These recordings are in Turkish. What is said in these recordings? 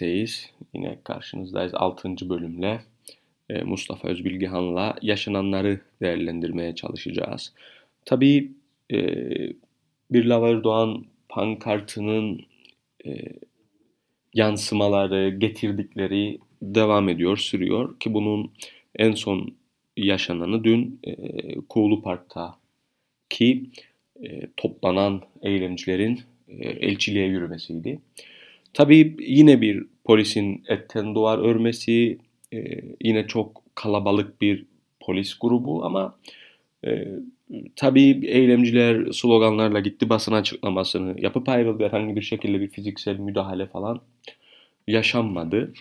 Birlikteyiz. Yine karşınızdayız 6. bölümle. Ee, Mustafa Özbilgihan'la yaşananları değerlendirmeye çalışacağız. Tabii e, bir Lavar Doğan pankartının e, yansımaları, getirdikleri devam ediyor, sürüyor. Ki bunun en son yaşananı dün e, Kuğulu Park'ta ki e, toplanan eylemcilerin e, elçiliğe yürümesiydi. Tabii yine bir polisin etten duvar örmesi, e, yine çok kalabalık bir polis grubu ama e, tabii eylemciler sloganlarla gitti basın açıklamasını yapıp ayrıldı. Herhangi bir şekilde bir fiziksel müdahale falan yaşanmadı.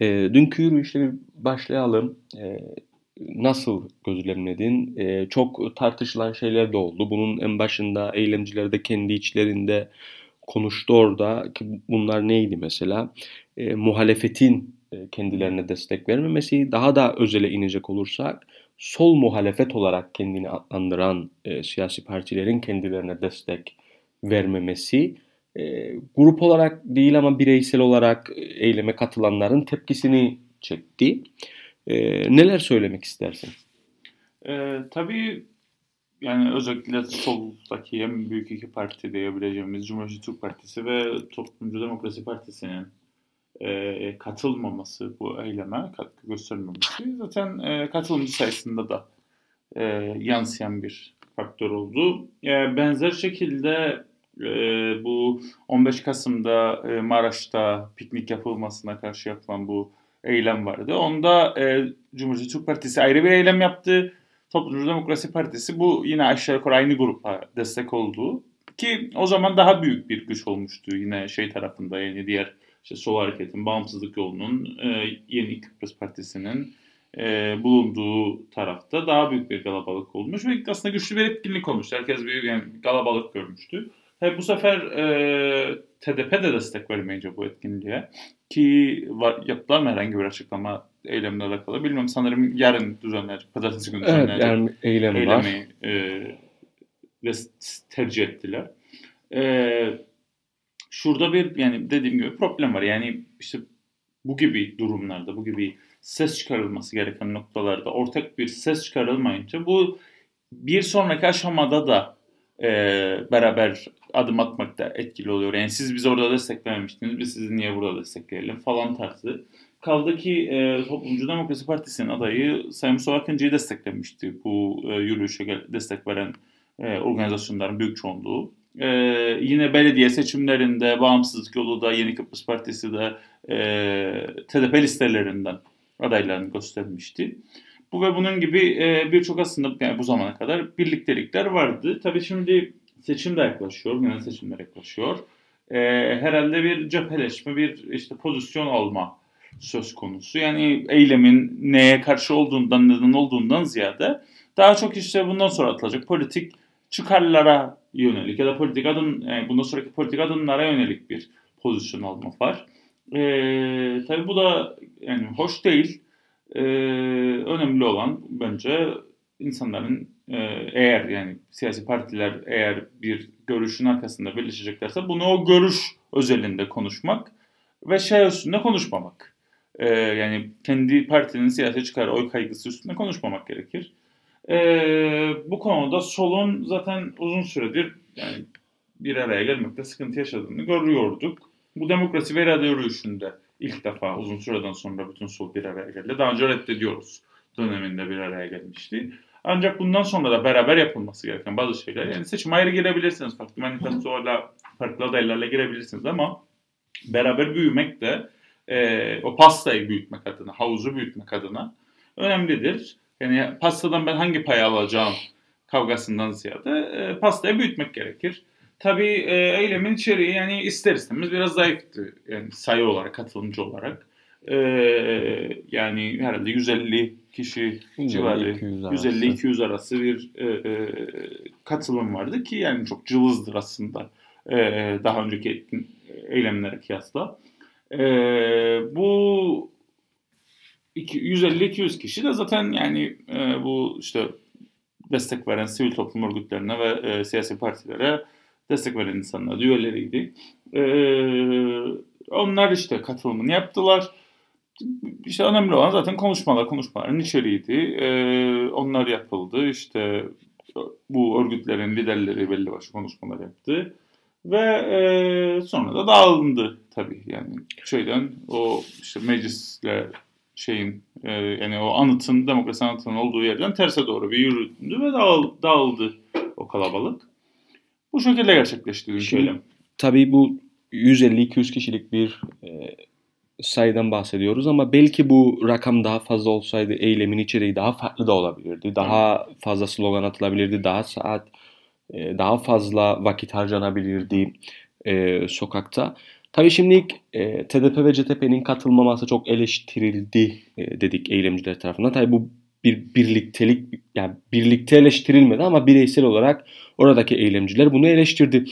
E, dünkü yürüyüşle başlayalım. E, nasıl gözlemledin? E, çok tartışılan şeyler de oldu. Bunun en başında eylemciler de kendi içlerinde konuştu orada ki bunlar neydi mesela? E, muhalefetin e, kendilerine destek vermemesi, daha da özele inecek olursak sol muhalefet olarak kendini adlandıran e, siyasi partilerin kendilerine destek vermemesi, e, grup olarak değil ama bireysel olarak eyleme katılanların tepkisini çekti. E, neler söylemek istersin? E, tabii yani özellikle soldaki en büyük iki parti diyebileceğimiz Cumhuriyetçi Türk Partisi ve Toplumcu Demokrasi Partisi'nin e, katılmaması bu eyleme, katkı göstermemesi zaten e, katılımcı sayısında da e, yansıyan bir faktör oldu. E, benzer şekilde e, bu 15 Kasım'da e, Maraş'ta piknik yapılmasına karşı yapılan bu eylem vardı. Onda e, Cumhuriyetçi Türk Partisi ayrı bir eylem yaptı. Toplumcu Demokrasi Partisi bu yine aşağı yukarı aynı grupa destek oldu. Ki o zaman daha büyük bir güç olmuştu yine şey tarafında yani diğer işte Sol Hareket'in, Bağımsızlık Yolu'nun, e, Yeni Kıbrıs Partisi'nin e, bulunduğu tarafta daha büyük bir kalabalık olmuş ve aslında güçlü bir etkinlik olmuş. Herkes bir yani kalabalık görmüştü. Tabi bu sefer e, TDP de destek vermeyince bu etkinliğe ki var, yaptılar mı herhangi bir açıklama eylemle alakalı bilmiyorum sanırım yarın düzenlenecek, pazartesi günü düzenlenecek evet, yani eylem eylemi e, tercih ettiler. E, şurada bir yani dediğim gibi problem var. Yani işte bu gibi durumlarda, bu gibi ses çıkarılması gereken noktalarda ortak bir ses çıkarılmayınca bu bir sonraki aşamada da e, beraber adım atmakta etkili oluyor. Yani siz bize orada desteklememiştiniz, biz sizi niye burada destekleyelim falan tarzı. Kaldı ki e, Toplumcu Demokrasi Partisi'nin adayı Sayın Mustafa Akıncı'yı desteklemişti. Bu e, yürüyüşe destek veren e, organizasyonların büyük çoğunluğu. E, yine belediye seçimlerinde Bağımsızlık Yolu da Yeni Kıbrıs Partisi de e, TDP listelerinden adaylarını göstermişti. Bu ve bunun gibi e, birçok aslında yani bu zamana kadar birliktelikler vardı. Tabii şimdi seçim de yaklaşıyor, genel seçimler yaklaşıyor. E, herhalde bir cepheleşme, bir işte pozisyon alma söz konusu. Yani eylemin neye karşı olduğundan, neden olduğundan ziyade daha çok işte bundan sonra atılacak politik çıkarlara yönelik ya da politik adım, yani bundan sonraki politik adımlara yönelik bir pozisyon alma var. E, tabii bu da yani hoş değil e, önemli olan bence insanların e, eğer yani siyasi partiler eğer bir görüşün arkasında birleşeceklerse bunu o görüş özelinde konuşmak ve şey üstünde konuşmamak. E, yani kendi partinin siyasi çıkarı oy kaygısı üstünde konuşmamak gerekir. E, bu konuda solun zaten uzun süredir yani bir araya gelmekte sıkıntı yaşadığını görüyorduk. Bu demokrasi ve irade yürüyüşünde ilk defa uzun süreden sonra bütün sol bir araya geldi. Daha önce reddediyoruz döneminde bir araya gelmişti. Ancak bundan sonra da beraber yapılması gereken bazı şeyler. Yani seçim ayrı girebilirsiniz. Farklı manifestolarla, farklı adaylarla girebilirsiniz ama beraber büyümek de e, o pastayı büyütmek adına, havuzu büyütmek adına önemlidir. Yani pastadan ben hangi pay alacağım kavgasından ziyade e, pastayı büyütmek gerekir. Tabii e, eylemin içeriği yani ister istemez biraz zayıftı. Yani sayı olarak, katılımcı olarak. E, yani herhalde 150 kişi civarı, 150-200 arası bir e, e, katılım vardı ki yani çok cılızdır aslında e, daha önceki eylemlere kıyasla. E, bu 150-200 kişi de zaten yani e, bu işte destek veren sivil toplum örgütlerine ve e, siyasi partilere destek veren insanlar üyeleriydi. E, onlar işte katılımını yaptılar. İşte önemli olan zaten konuşmalar, konuşmaların içeriğiydi. E, onlar yapıldı. İşte bu örgütlerin liderleri belli başlı konuşmalar yaptı. Ve e, sonra da dağılındı tabii yani şeyden o işte meclisle şeyin e, yani o anıtın demokrasi anıtının olduğu yerden terse doğru bir yürüdü ve dağıl, dağıldı o kalabalık. Bu şekilde gerçekleşti ülkeyle. Tabii bu 150-200 kişilik bir e, sayıdan bahsediyoruz ama belki bu rakam daha fazla olsaydı eylemin içeriği daha farklı da olabilirdi. Daha fazla slogan atılabilirdi, daha saat, e, daha fazla vakit harcanabilirdi e, sokakta. Tabii şimdi e, TDP ve CTP'nin katılmaması çok eleştirildi e, dedik eylemciler tarafından. Tabii bu bir birliktelik yani birlikte eleştirilmedi ama bireysel olarak oradaki eylemciler bunu eleştirdi.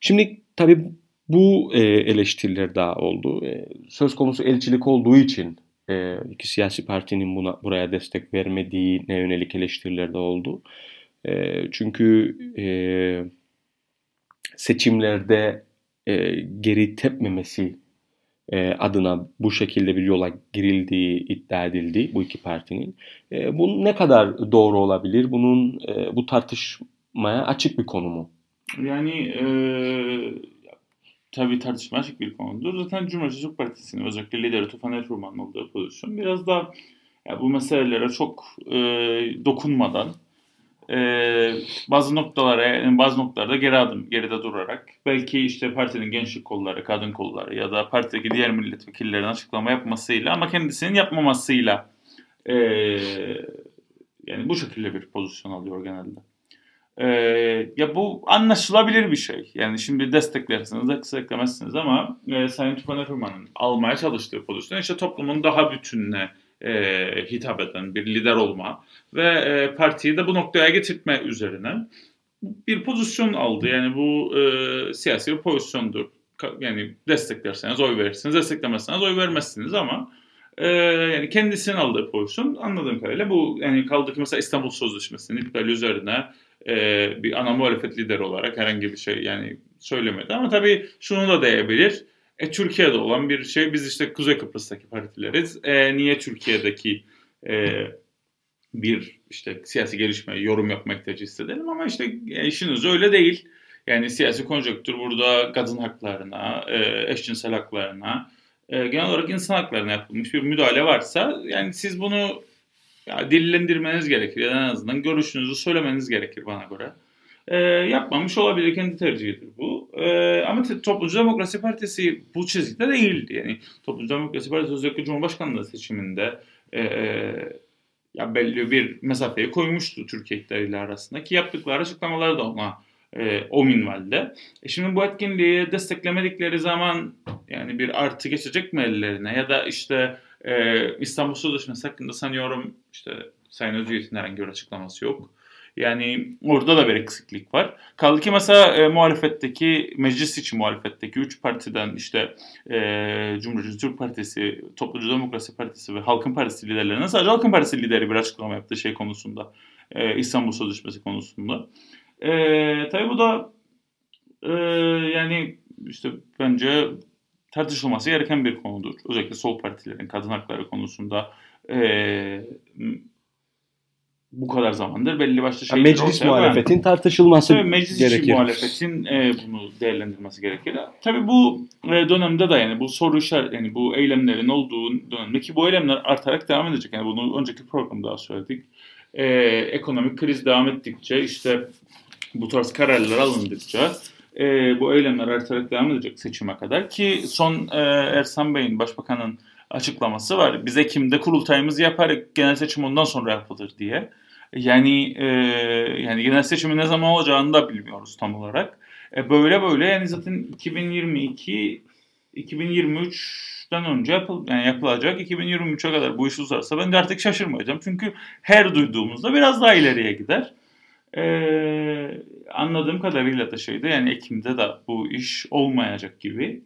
Şimdi tabii bu e, eleştiriler daha oldu. E, söz konusu elçilik olduğu için e, iki siyasi partinin buna buraya destek vermediğine yönelik eleştiriler de oldu. E, çünkü e, seçimlerde e, geri tepmemesi e, adına bu şekilde bir yola girildiği iddia edildi bu iki partinin. E, bu ne kadar doğru olabilir? Bunun e, bu tartışmaya açık bir konu mu? Yani e, tabii tartışma açık bir konudur. Zaten Cumhuriyet Partisi'nin özellikle lideri Tufan Ertuğrul'un olduğu pozisyon biraz daha ya bu meselelere çok e, dokunmadan e, bazı noktalara yani bazı noktalarda geri adım geride durarak belki işte partinin gençlik kolları, kadın kolları ya da partideki diğer milletvekillerinin açıklama yapmasıyla ama kendisinin yapmamasıyla e, yani bu şekilde bir pozisyon alıyor genelde. Ee, ya bu anlaşılabilir bir şey. Yani şimdi desteklersiniz, desteklemezsiniz ama e, Sayın Tufan Erman'ın almaya çalıştığı pozisyon işte toplumun daha bütününe e, hitap eden bir lider olma ve e, partiyi de bu noktaya getirme üzerine bir pozisyon aldı. Yani bu e, siyasi bir pozisyondur. Yani desteklerseniz oy verirsiniz, desteklemezseniz oy vermezsiniz ama e, yani kendisinin aldığı pozisyon anladığım kadarıyla bu yani kaldı ki mesela İstanbul Sözleşmesi'nin iptali üzerine e, bir ana muhalefet lideri olarak herhangi bir şey yani söylemedi ama tabii şunu da diyebilir. E, Türkiye'de olan bir şey biz işte Kuzey Kıbrıs'taki partileriz. E, niye Türkiye'deki e, bir işte siyasi gelişme yorum yapmak tercih istedim ama işte e, işiniz öyle değil. Yani siyasi konjonktür burada kadın haklarına, e, eşcinsel haklarına, e, genel olarak insan haklarına yapılmış bir müdahale varsa yani siz bunu ya, dillendirmeniz gerekir ya en azından görüşünüzü söylemeniz gerekir bana göre. E, yapmamış olabilir kendi tercihidir bu. E, ama Toplumcu Demokrasi Partisi bu çizgide değildi. Yani Toplumcu Demokrasi Partisi özellikle Cumhurbaşkanlığı seçiminde e, ya belli bir mesafeyi koymuştu Türkiye iktidarıyla arasında ki yaptıkları açıklamalar da ona e, o minvalde. E şimdi bu etkinliği desteklemedikleri zaman yani bir artı geçecek mi ellerine ya da işte e, İstanbul Sözleşmesi hakkında sanıyorum işte Sayın Özgür'ün herhangi bir açıklaması yok. Yani orada da bir eksiklik var. Kaldı ki mesela e, muhalefetteki, meclis için muhalefetteki 3 partiden işte e, Cumhuriyetçi Türk Partisi, Toplucu Demokrasi Partisi ve Halkın Partisi liderlerine sadece Halkın Partisi lideri bir açıklama yaptı şey konusunda. E, İstanbul Sözleşmesi konusunda. E, tabii bu da e, yani işte bence tartışılması gereken bir konudur. Özellikle sol partilerin kadın hakları konusunda e, bu kadar zamandır belli başlı şeyler Meclis ortaya muhalefetin tartışılması tabii meclis gerekir. muhalefetin e, bunu değerlendirmesi gerekir. Tabii bu e, dönemde de yani bu soru işaret yani bu eylemlerin olduğu dönemde ki bu eylemler artarak devam edecek. Yani bunu önceki programda söyledik. E, ekonomik kriz devam ettikçe işte bu tarz kararlar alındıkça e, bu eylemler artarak devam edecek seçime kadar ki son e, Ersan Bey'in başbakanın açıklaması var. Biz Ekim'de kurultayımızı yapar genel seçim ondan sonra yapılır diye. Yani e, yani genel seçimin ne zaman olacağını da bilmiyoruz tam olarak. E, böyle böyle yani zaten 2022 2023'ten önce yapıl, yani yapılacak 2023'e kadar bu iş uzarsa ben de artık şaşırmayacağım. Çünkü her duyduğumuzda biraz daha ileriye gider. Ee, anladığım kadarıyla da şeyde yani Ekim'de de bu iş olmayacak gibi.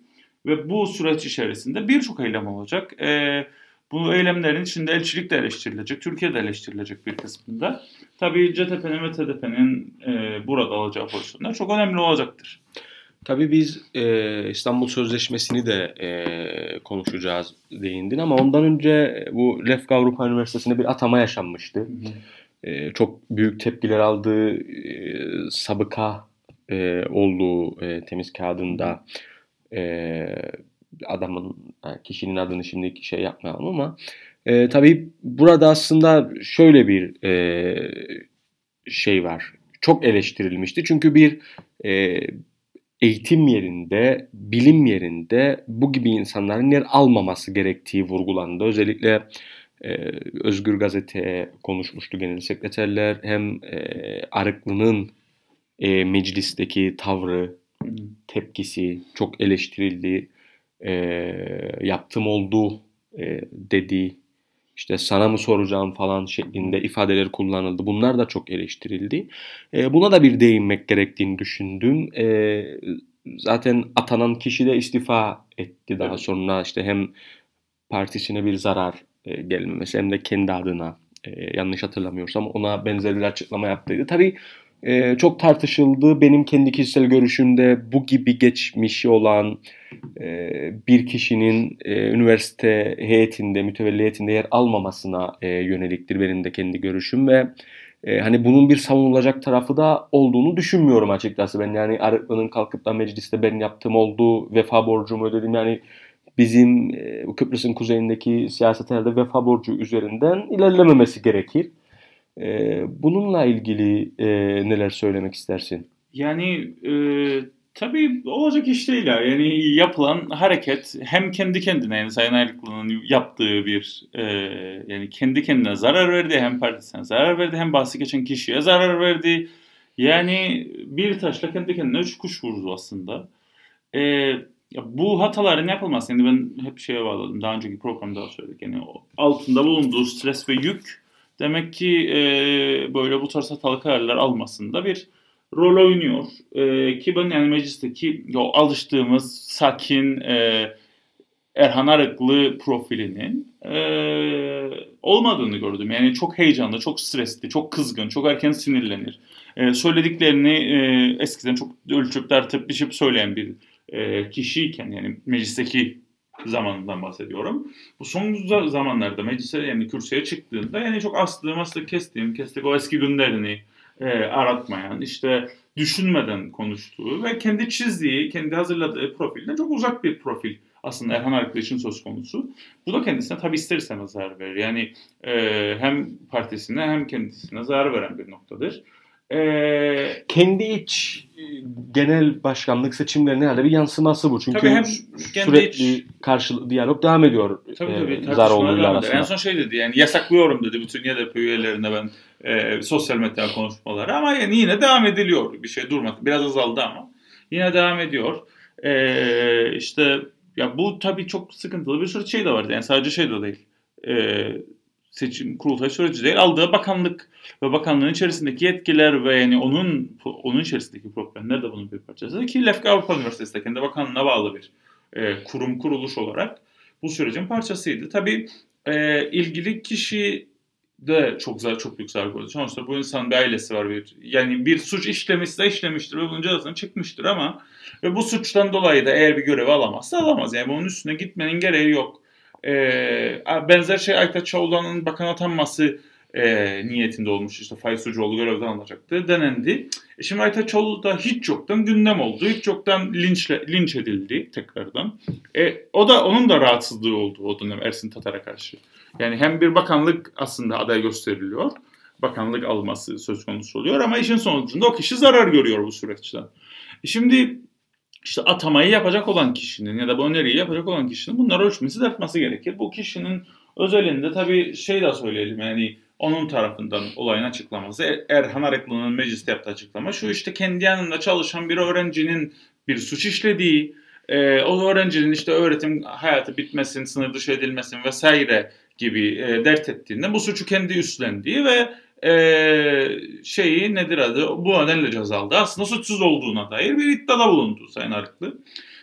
Ve bu süreç içerisinde birçok eylem olacak. Ee, bu eylemlerin içinde elçilik de eleştirilecek, Türkiye de eleştirilecek bir kısmında. Tabii CTP'nin ve TDP'nin e, burada alacağı pozisyonlar çok önemli olacaktır. Tabii biz e, İstanbul Sözleşmesi'ni de e, konuşacağız değindin ama ondan önce bu Lefka Avrupa Üniversitesi'nde bir atama yaşanmıştı. Hı hı. E, çok büyük tepkiler aldığı e, sabıka e, olduğu e, temiz kağıdında e, adamın yani kişinin adını şimdi şey yapmayalım ama e, tabii burada aslında şöyle bir e, şey var. Çok eleştirilmişti. Çünkü bir e, eğitim yerinde, bilim yerinde bu gibi insanların yer almaması gerektiği vurgulandı. Özellikle e, Özgür Gazete konuşmuştu genel sekreterler. Hem e, Arıklı'nın e, meclisteki tavrı, tepkisi çok eleştirildi. E, yaptım oldu e, dedi. İşte sana mı soracağım falan şeklinde ifadeler kullanıldı. Bunlar da çok eleştirildi. E, buna da bir değinmek gerektiğini düşündüm. E, zaten atanan kişi de istifa etti daha evet. sonra işte hem partisine bir zarar e, gelmemesi hem de kendi adına e, yanlış hatırlamıyorsam ona benzer bir açıklama yaptıydı. Tabii e, çok tartışıldı. Benim kendi kişisel görüşümde bu gibi geçmişi olan e, bir kişinin e, üniversite heyetinde, mütevelli heyetinde yer almamasına e, yöneliktir benim de kendi görüşüm ve e, hani bunun bir savunulacak tarafı da olduğunu düşünmüyorum açıkçası. Ben yani Arıklı'nın kalkıp da mecliste ben yaptığım oldu, vefa borcumu ödedim yani bizim e, Kıbrıs'ın kuzeyindeki siyasetlerde vefa borcu üzerinden ilerlememesi gerekir. E, bununla ilgili e, neler söylemek istersin? Yani e, tabii olacak iş değil ya. Yani yapılan hareket hem kendi kendine yani Sayın Ayrıklı'nın yaptığı bir e, yani kendi kendine zarar verdi hem partisine zarar verdi hem bahsi geçen kişiye zarar verdi. Yani bir taşla kendi kendine üç kuş vurdu aslında. E, ya bu hataların yapılması yani ben hep şeye bağladım daha önceki programda söyledik yani altında bulunduğu stres ve yük Demek ki e, böyle bu tarz hatalı kararlar almasında bir rol oynuyor. E, ki ben yani meclisteki o alıştığımız sakin e, Erhan Arıklı profilinin e, olmadığını gördüm. Yani çok heyecanlı, çok stresli, çok kızgın, çok erken sinirlenir. E, söylediklerini e, eskiden çok ölçüp tartıp biçip söyleyen bir e, kişiyken yani meclisteki zamanından bahsediyorum. Bu son zamanlarda meclise yani kürsüye çıktığında yani çok astığım astık kestiğim kestik o eski günlerini e, aratmayan işte düşünmeden konuştuğu ve kendi çizdiği, kendi hazırladığı profilden çok uzak bir profil aslında Erhan için söz konusu. Bu da kendisine tabi ister istemez zarar verir. Yani e, hem partisine hem kendisine zarar veren bir noktadır. Ee, kendi iç e, genel başkanlık seçimlerine herhalde bir yansıması bu. Çünkü hem sürekli iç... karşı diyalog devam ediyor. Tabii tabii. E, Zaroğlu'yla arasında. En son şey dedi yani yasaklıyorum dedi bütün YDP üyelerine ben e, sosyal medya konuşmaları ama yani yine devam ediliyor. Bir şey durmadı. Biraz azaldı ama yine devam ediyor. E, işte ya bu tabii çok sıkıntılı bir sürü şey de var. Yani sadece şey de değil. E, seçim kurultay süreci değil aldığı bakanlık ve bakanlığın içerisindeki yetkiler ve yani onun onun içerisindeki problemler de bunun bir parçası ki Lefka Avrupa Üniversitesi kendi bakanlığına bağlı bir e, kurum kuruluş olarak bu sürecin parçasıydı. Tabii e, ilgili kişi de çok zar çok büyük zarar gördü. Sonuçta bu insan bir ailesi var. Bir, yani bir suç işlemişse işlemiştir ve bunun cezasını çıkmıştır ama ve bu suçtan dolayı da eğer bir görevi alamazsa alamaz. Yani bunun üstüne gitmenin gereği yok. E, benzer şey Aytaç Çavula'nın bakan atanması e, niyetinde olmuş. İşte Faiz Sucuoğlu görevden alacaktı denendi. E şimdi Aytaç Çavulu da hiç yoktan gündem oldu. Hiç yoktan linçle, linç edildi tekrardan. E, o da onun da rahatsızlığı oldu o dönem Ersin Tatar'a karşı. Yani hem bir bakanlık aslında aday gösteriliyor. Bakanlık alması söz konusu oluyor ama işin sonucunda o kişi zarar görüyor bu süreçten. E şimdi işte atamayı yapacak olan kişinin ya da bu öneriyi yapacak olan kişinin bunları ölçmesi tartması gerekir. Bu kişinin özelinde tabii şey de söyleyelim yani onun tarafından olayın açıklaması er-, Erhan Arıklı'nın mecliste yaptığı açıklama şu işte kendi yanında çalışan bir öğrencinin bir suç işlediği, e, o öğrencinin işte öğretim hayatı bitmesin, sınır dışı edilmesin vesaire gibi e, dert ettiğinde bu suçu kendi üstlendiği ve e, şeyi nedir adı bu nedenle ceza aldı. Aslında suçsuz olduğuna dair bir iddiada bulundu Sayın Arıklı.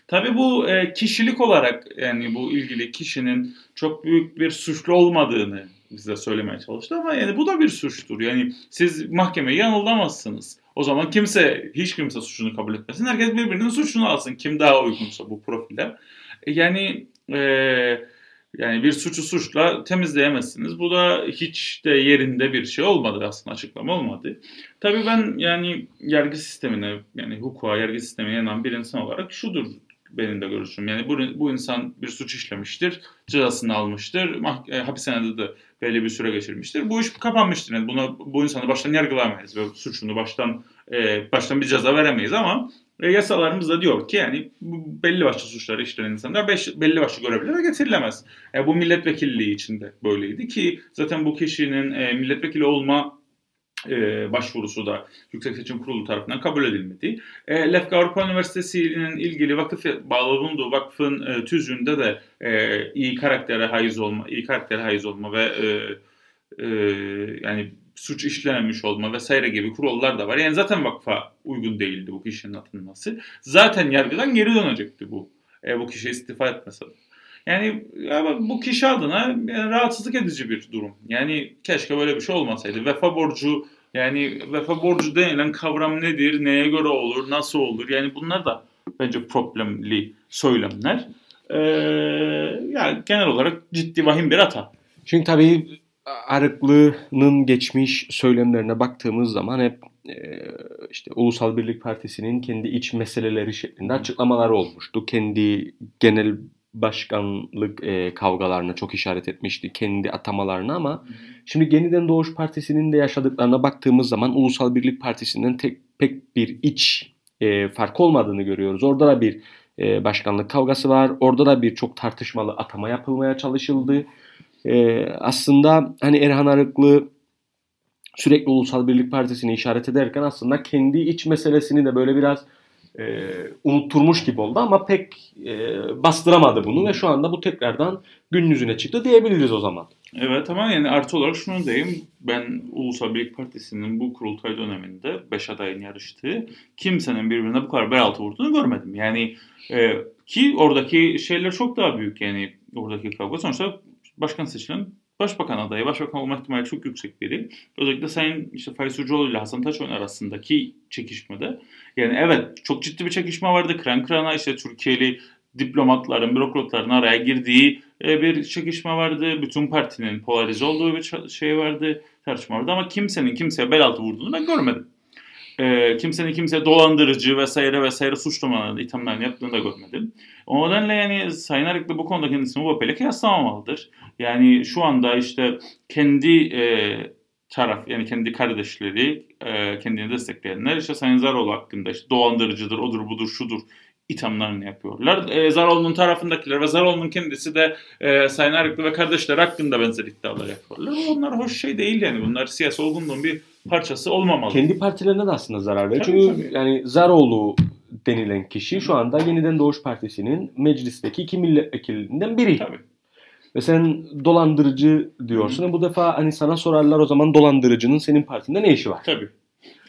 Tabi bu e, kişilik olarak yani bu ilgili kişinin çok büyük bir suçlu olmadığını bize söylemeye çalıştı ama yani bu da bir suçtur. Yani siz mahkemeyi yanıldamazsınız. O zaman kimse, hiç kimse suçunu kabul etmesin. Herkes birbirinin suçunu alsın. Kim daha uygunsa bu profile. E, yani e, yani bir suçu suçla temizleyemezsiniz. Bu da hiç de yerinde bir şey olmadı aslında açıklama olmadı. Tabii ben yani yargı sistemine yani hukuka, yargı sistemine inanan bir insan olarak şudur benim de görüşüm. Yani bu, bu insan bir suç işlemiştir, cezasını almıştır, mah- e, hapishanede de belli bir süre geçirmiştir. Bu iş kapanmıştır. Yani buna bu insanı baştan yargılamayız ve suçunu baştan e, baştan bir ceza veremeyiz ama e, yasalarımız da diyor ki yani belli başlı suçları işleyen insanlar beş, belli başlı görevlere getirilemez. E, bu milletvekilliği içinde böyleydi ki zaten bu kişinin e, milletvekili olma e, başvurusu da Yüksek Seçim Kurulu tarafından kabul edilmedi. E, Lefka Avrupa Üniversitesi'nin ilgili vakıf bağlı vakfın e, tüzüğünde de e, iyi karaktere haiz olma, iyi karaktere haiz olma ve e, e, yani suç işlememiş olma vesaire gibi kurallar da var. Yani zaten vakfa uygun değildi bu kişinin atılması. Zaten yargıdan geri dönecekti bu. E, bu kişi istifa etmese. Yani ya bu kişi adına yani rahatsızlık edici bir durum. Yani keşke böyle bir şey olmasaydı. Vefa borcu yani vefa borcu denilen kavram nedir, neye göre olur, nasıl olur? Yani bunlar da bence problemli söylemler. Ee, yani genel olarak ciddi vahim bir hata. Çünkü tabii Arıklı'nın geçmiş söylemlerine baktığımız zaman hep e, işte Ulusal Birlik Partisi'nin kendi iç meseleleri şeklinde açıklamalar olmuştu. Kendi genel başkanlık e, kavgalarına çok işaret etmişti. Kendi atamalarına ama şimdi Yeniden Doğuş Partisi'nin de yaşadıklarına baktığımız zaman Ulusal Birlik Partisi'nden tek, pek bir iç e, fark olmadığını görüyoruz. Orada da bir e, başkanlık kavgası var. Orada da bir çok tartışmalı atama yapılmaya çalışıldı. E, aslında hani Erhan Arıklı sürekli Ulusal Birlik Partisi'ni işaret ederken aslında kendi iç meselesini de böyle biraz e, unutturmuş gibi oldu ama pek e, bastıramadı bunu ve şu anda bu tekrardan gün yüzüne çıktı diyebiliriz o zaman. Evet ama yani artı olarak şunu diyeyim. Ben Ulusal Birlik Partisi'nin bu kurultay döneminde 5 adayın yarıştığı kimsenin birbirine bu kadar bel vurduğunu görmedim. Yani e, ki oradaki şeyler çok daha büyük yani oradaki kavga. Sonuçta başkan seçilen başbakan adayı, başbakan olma ihtimali çok yüksek biri. Özellikle Sayın işte Faiz Ucuoğlu ile Hasan Taşoğlu arasındaki çekişmede. Yani evet çok ciddi bir çekişme vardı. Kıran kırana işte Türkiye'li diplomatların, bürokratların araya girdiği e, bir çekişme vardı. Bütün partinin polarize olduğu bir şey vardı, tartışma vardı. Ama kimsenin kimseye bel altı vurduğunu ben görmedim. E, kimsenin kimseye dolandırıcı vesaire vesaire suçlamalarını, ithamlarını yaptığını da görmedim. O nedenle yani Sayın Arıklı bu konuda kendisini ile kıyaslamamalıdır. Yani şu anda işte kendi e, taraf yani kendi kardeşleri e, kendini destekleyenler işte Sayın Zaroğlu hakkında işte dolandırıcıdır, odur budur, şudur ithamlarını yapıyorlar. E, Zaroğlu'nun tarafındakiler ve Zaroğlu'nun kendisi de e, Sayın Arıklı ve kardeşleri hakkında benzer iddialar yapıyorlar. Onlar hoş şey değil yani. Bunlar siyasi olgunluğun bir parçası olmamalı. Kendi partilerine de aslında zarar veriyor. Çünkü tabii. yani Zaroğlu denilen kişi şu anda Yeniden Doğuş Partisi'nin meclisteki iki milletvekilinden biri. Tabii. Ve sen dolandırıcı diyorsun. Hı. Bu defa hani sana sorarlar o zaman dolandırıcının senin partinde ne işi var? Tabii.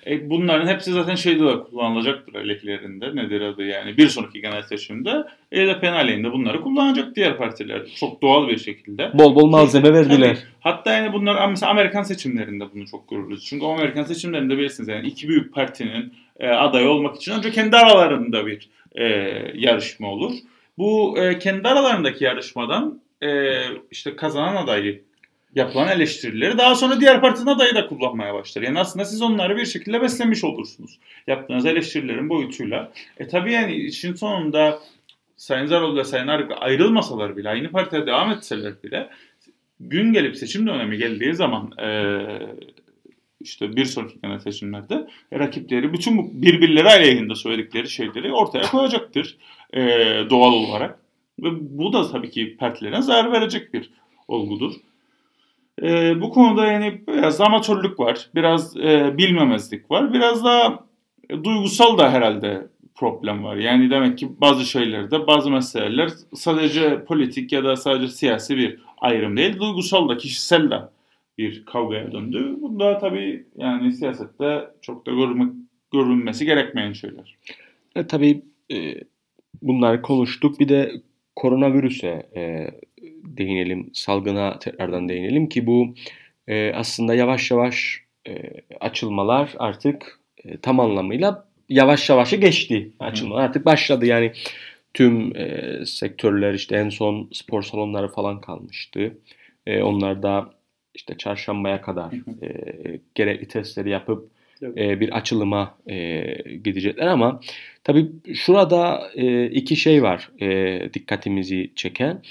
E bunların hepsi zaten şeyde de kullanılacaktır eleklerinde. Nedir adı yani bir sonraki genel seçimde EDP aleyhinde bunları kullanacak diğer partiler. Çok doğal bir şekilde. Bol bol malzeme verdiler. Tabii. Hatta yani bunlar mesela Amerikan seçimlerinde bunu çok görürüz. Çünkü Amerikan seçimlerinde bilirsiniz yani iki büyük partinin e, aday olmak için önce kendi aralarında bir e, yarışma olur. Bu e, kendi aralarındaki yarışmadan e, işte kazanan adayı yapılan eleştirileri daha sonra diğer partinin adayı da kullanmaya başlar. Yani aslında siz onları bir şekilde beslemiş olursunuz. Yaptığınız eleştirilerin boyutuyla. E tabii yani işin sonunda Sayın Zaroğlu ile Sayın Arık ayrılmasalar bile, aynı partide devam etseler bile gün gelip seçim dönemi geldiği zaman e, işte bir sonraki genel seçimlerde rakipleri bütün bu birbirleri aleyhinde söyledikleri şeyleri ortaya koyacaktır e, doğal olarak. Ve bu da tabii ki partilerine zarar verecek bir olgudur. E, bu konuda yani biraz amatörlük var, biraz e, bilmemezlik var, biraz da e, duygusal da herhalde problem var. Yani demek ki bazı şeylerde, bazı meseleler sadece politik ya da sadece siyasi bir ayrım değil, duygusal da, kişisel de bir kavgaya döndü. Bunda tabii yani siyasette çok da görmek, görünmesi gerekmeyen şeyler. E, tabii e, bunları konuştuk. Bir de koronavirüse e, değinelim, salgına tekrardan değinelim ki bu e, aslında yavaş yavaş e, açılmalar artık e, tam anlamıyla yavaş yavaş geçti. Açılmalar artık başladı yani tüm e, sektörler işte en son spor salonları falan kalmıştı. E, onlar da işte çarşambaya kadar e, gerekli testleri yapıp e, bir açılıma e, gidecekler ama tabii şurada e, iki şey var e, dikkatimizi çeken.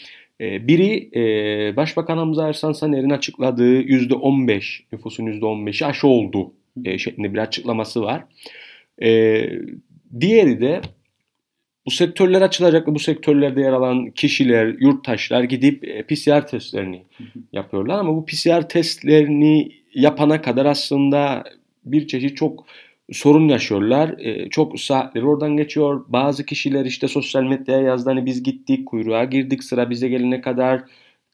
E, biri e, Başbakan Hamza Ersan Saner'in açıkladığı %15 nüfusun %15'i aşı oldu e, şeklinde bir açıklaması var. E, diğeri de bu sektörler açılacak ve bu sektörlerde yer alan kişiler, yurttaşlar gidip e, PCR testlerini yapıyorlar. Ama bu PCR testlerini yapana kadar aslında bir çeşit çok sorun yaşıyorlar. E, çok saatleri oradan geçiyor. Bazı kişiler işte sosyal medyaya yazdı hani biz gittik kuyruğa girdik sıra bize gelene kadar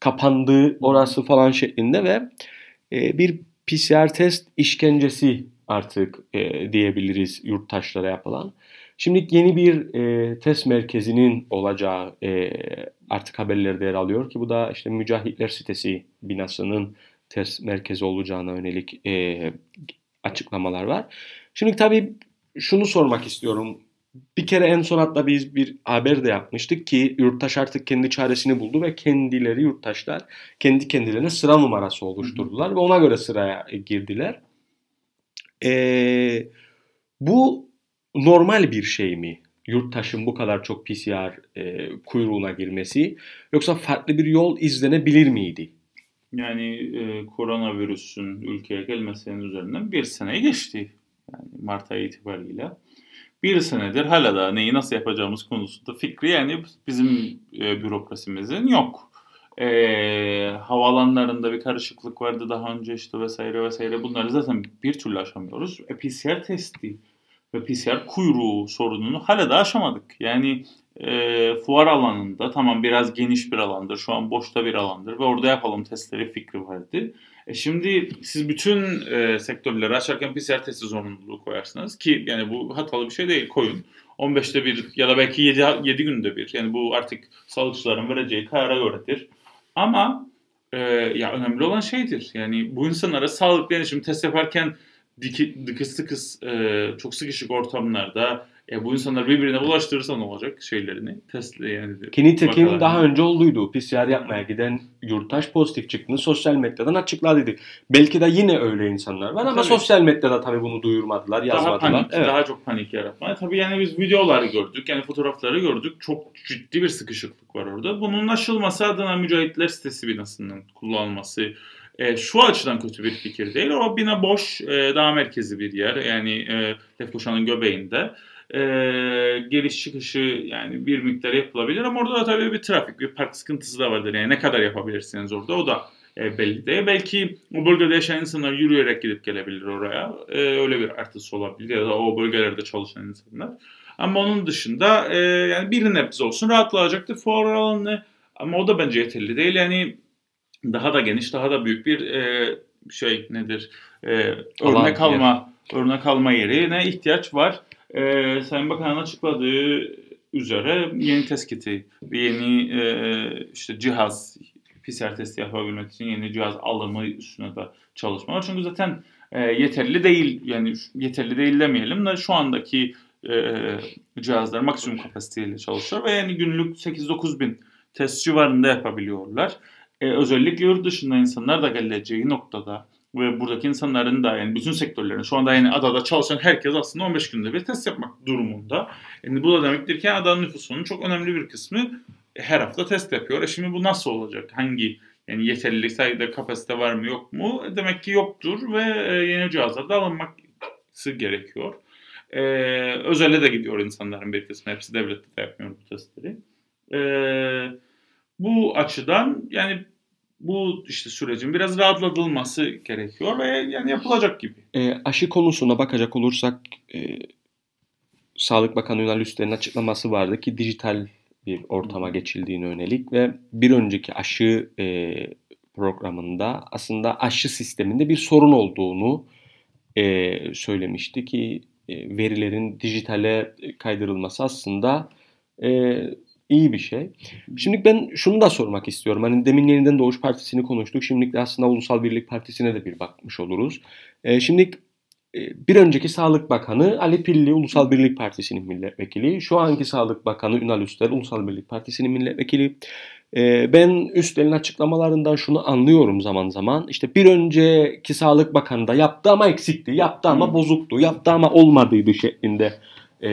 kapandı orası falan şeklinde ve e, bir PCR test işkencesi artık e, diyebiliriz yurttaşlara yapılan. Şimdi yeni bir e, test merkezinin olacağı e, artık haberlerde yer alıyor ki bu da işte Mücahitler sitesi binasının test merkezi olacağına yönelik e, açıklamalar var. Şimdi tabii şunu sormak istiyorum. Bir kere en son hatta biz bir haber de yapmıştık ki yurttaş artık kendi çaresini buldu ve kendileri yurttaşlar kendi kendilerine sıra numarası oluşturdular ve ona göre sıraya girdiler. Ee, bu normal bir şey mi? Yurttaşın bu kadar çok PCR e, kuyruğuna girmesi yoksa farklı bir yol izlenebilir miydi? Yani e, koronavirüsün ülkeye gelmesinin üzerinden bir sene geçti. Yani Mart ayı itibariyle. Bir senedir hala da neyi nasıl yapacağımız konusunda fikri yani bizim e, bürokrasimizin yok. E, havalanlarında bir karışıklık vardı daha önce işte vesaire vesaire bunları zaten bir türlü aşamıyoruz. E, PCR testi ve PCR kuyruğu sorununu hala da aşamadık. Yani e, fuar alanında tamam biraz geniş bir alandır. Şu an boşta bir alandır ve orada yapalım testleri fikri vardı. E şimdi siz bütün e, sektörleri açarken PCR testi zorunluluğu koyarsınız ki yani bu hatalı bir şey değil koyun. 15'te bir ya da belki 7, 7 günde bir. Yani bu artık sağlıkçıların vereceği karara göredir. Ama e, ya önemli olan şeydir. Yani bu insanlara sağlıklı yani şimdi test yaparken diki, dıkıs dıkıs e, çok sıkışık ortamlarda e, bu insanlar birbirine bulaştırırsa ne olacak şeylerini? Testle yani. Ki nitekim daha önce olduydu. PCR yapmaya giden yurttaş pozitif çıktığını sosyal medyadan açıkladıydı. Belki de yine öyle insanlar var ama tabii. sosyal medyada tabii bunu duyurmadılar, yazmadılar. Daha panik, evet. daha çok panik yaratma. Tabii yani biz videoları gördük, yani fotoğrafları gördük. Çok ciddi bir sıkışıklık var orada. Bunun aşılması adına Mücahitler sitesi binasının kullanılması, e, şu açıdan kötü bir fikir değil. O bina boş, e, daha merkezi bir yer. Yani e, Lefkoşa'nın göbeğinde. E, geliş çıkışı yani bir miktar yapılabilir ama orada da tabii bir trafik, bir park sıkıntısı da vardır. Yani ne kadar yapabilirsiniz orada o da e, belli değil. Belki o bölgede yaşayan insanlar yürüyerek gidip gelebilir oraya. E, öyle bir artısı olabilir ya da o bölgelerde çalışan insanlar. Ama onun dışında e, yani bir nebze olsun rahatlayacaktır fuar alanı. Ama o da bence yeterli değil. Yani daha da geniş, daha da büyük bir e, şey nedir? E, örnek alma yer. örnek alma yerine ihtiyaç var. E, Sayın Bakan'ın açıkladığı üzere yeni test kiti, yeni e, işte cihaz, PCR testi yapabilmek için yeni cihaz alımı üstüne de çalışma var. Çünkü zaten e, yeterli değil yani yeterli değil demeyelim de şu andaki e, cihazlar maksimum kapasiteyle çalışıyor ve yani günlük 8-9 bin test civarında yapabiliyorlar e, özellikle yurt dışında insanlar da geleceği noktada ve buradaki insanların da yani bütün sektörlerin şu anda yani adada çalışan herkes aslında 15 günde bir test yapmak durumunda. Yani bu da demektir ki adanın nüfusunun çok önemli bir kısmı her hafta test yapıyor. E şimdi bu nasıl olacak? Hangi yani yeterli sayıda kapasite var mı yok mu? E demek ki yoktur ve e, yeni cihazlar da alınması gerekiyor. Ee, özelde de gidiyor insanların bir kısmı. Hepsi devlette de yapmıyor bu testleri. Ee, bu açıdan yani bu işte sürecin biraz rahatlatılması gerekiyor ve yani yapılacak gibi. E, aşı konusuna bakacak olursak e, Sağlık Bakanı Ünal Üster'in açıklaması vardı ki dijital bir ortama geçildiğine yönelik ve bir önceki aşı e, programında aslında aşı sisteminde bir sorun olduğunu e, söylemişti ki e, verilerin dijitale kaydırılması aslında e, iyi bir şey. Şimdi ben şunu da sormak istiyorum. Hani demin yeniden Doğuş Partisi'ni konuştuk. Şimdi aslında Ulusal Birlik Partisi'ne de bir bakmış oluruz. E, şimdi bir önceki Sağlık Bakanı Ali Pilli Ulusal Birlik Partisi'nin milletvekili. Şu anki Sağlık Bakanı Ünal Üstel Ulusal Birlik Partisi'nin milletvekili. E, ben Üstel'in açıklamalarından şunu anlıyorum zaman zaman. İşte bir önceki Sağlık Bakanı da yaptı ama eksikti, yaptı ama bozuktu, yaptı ama olmadıydı şeklinde e,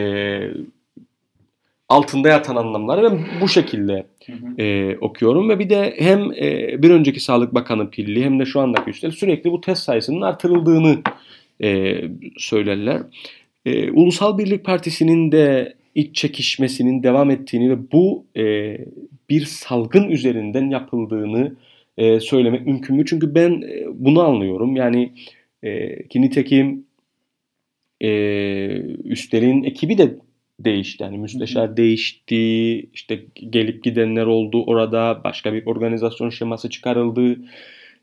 altında yatan anlamları ben bu şekilde e, okuyorum ve bir de hem e, bir önceki Sağlık Bakanı Pilli hem de şu andaki Üstel sürekli bu test sayısının artırıldığını e, söylerler. E, Ulusal Birlik Partisi'nin de iç çekişmesinin devam ettiğini ve bu e, bir salgın üzerinden yapıldığını e, söylemek mümkün mü? Çünkü ben e, bunu anlıyorum. Yani e, ki nitekim e, Üstel'in ekibi de değişti. Yani müsteşar değişti, işte gelip gidenler oldu orada, başka bir organizasyon şeması çıkarıldı.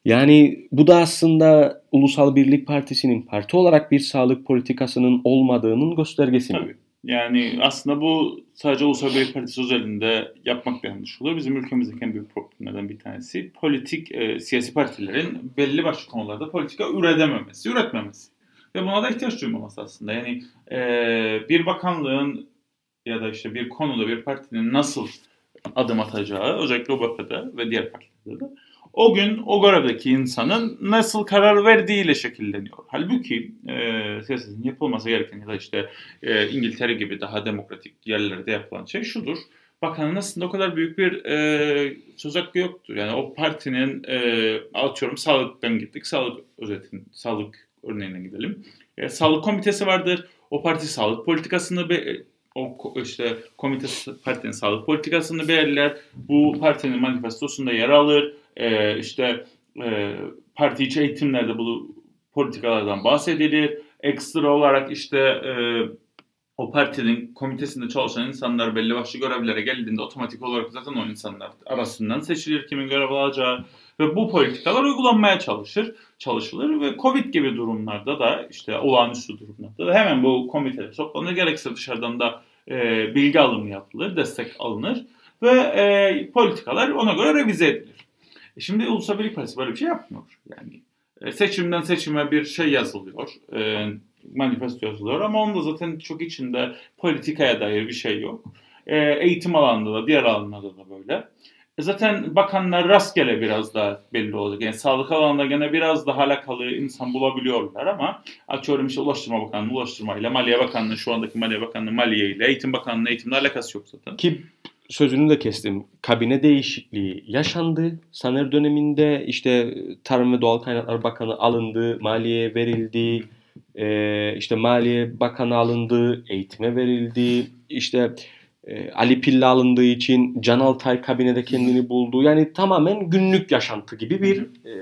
Yani bu da aslında Ulusal Birlik Partisi'nin parti olarak bir sağlık politikasının olmadığının göstergesi mi? Tabii. Yani aslında bu sadece Ulusal Birlik Partisi özelinde yapmak bir yanlış olur. Bizim ülkemizdeki en büyük problemlerden bir tanesi politik e, siyasi partilerin belli başlı konularda politika üretememesi, üretmemesi. Ve buna da ihtiyaç duymaması aslında. Yani e, bir bakanlığın ya da işte bir konuda bir partinin nasıl adım atacağı özellikle OBP'de ve diğer partilerde de o gün o görevdeki insanın nasıl karar verdiğiyle şekilleniyor. Halbuki e, siyasetin yapılması gereken ya da işte e, İngiltere gibi daha demokratik yerlerde yapılan şey şudur. Bakanın aslında o kadar büyük bir e, söz hakkı yoktur. Yani o partinin e, atıyorum sağlıktan gittik. Sağlık özetin, sağlık örneğine gidelim. E, sağlık komitesi vardır. O parti sağlık politikasını be, o işte komitesi partinin sağlık politikasını belirler. Bu partinin manifestosunda yer alır e, işte e, parti içi eğitimlerde bu politikalardan bahsedilir. Ekstra olarak işte e, o partinin komitesinde çalışan insanlar belli başlı görevlere geldiğinde otomatik olarak zaten o insanlar arasından seçilir kimin görev alacağı ve bu politikalar uygulanmaya çalışır, çalışılır ve Covid gibi durumlarda da işte olağanüstü durumlarda da hemen bu komiteler toplanır gerekse dışarıdan da e, bilgi alımı yapılır, destek alınır ve e, politikalar ona göre revize edilir. E şimdi Ulusal Birlik Partisi böyle bir şey yapmıyor. Yani e, seçimden seçime bir şey yazılıyor. E, manifesto yazılıyor ama onda zaten çok içinde politikaya dair bir şey yok. E, eğitim alanında da diğer alanlarda da böyle. E zaten bakanlar rastgele biraz daha belli olacak. Yani sağlık alanında gene biraz daha alakalı insan bulabiliyorlar ama açıyorum işte Ulaştırma Bakanlığı, Ulaştırma ile Maliye Bakanlığı, şu andaki Maliye Bakanlığı, Maliye ile Eğitim Bakanlığı eğitimle alakası yok zaten. Ki sözünü de kestim. Kabine değişikliği yaşandı. Saner döneminde işte Tarım ve Doğal Kaynaklar Bakanı alındı, maliye verildi. Ee, işte Maliye Bakanı alındı, eğitime verildi. İşte e, Ali Pilla alındığı için Can Altay kabinede kendini buldu. Yani tamamen günlük yaşantı gibi bir e,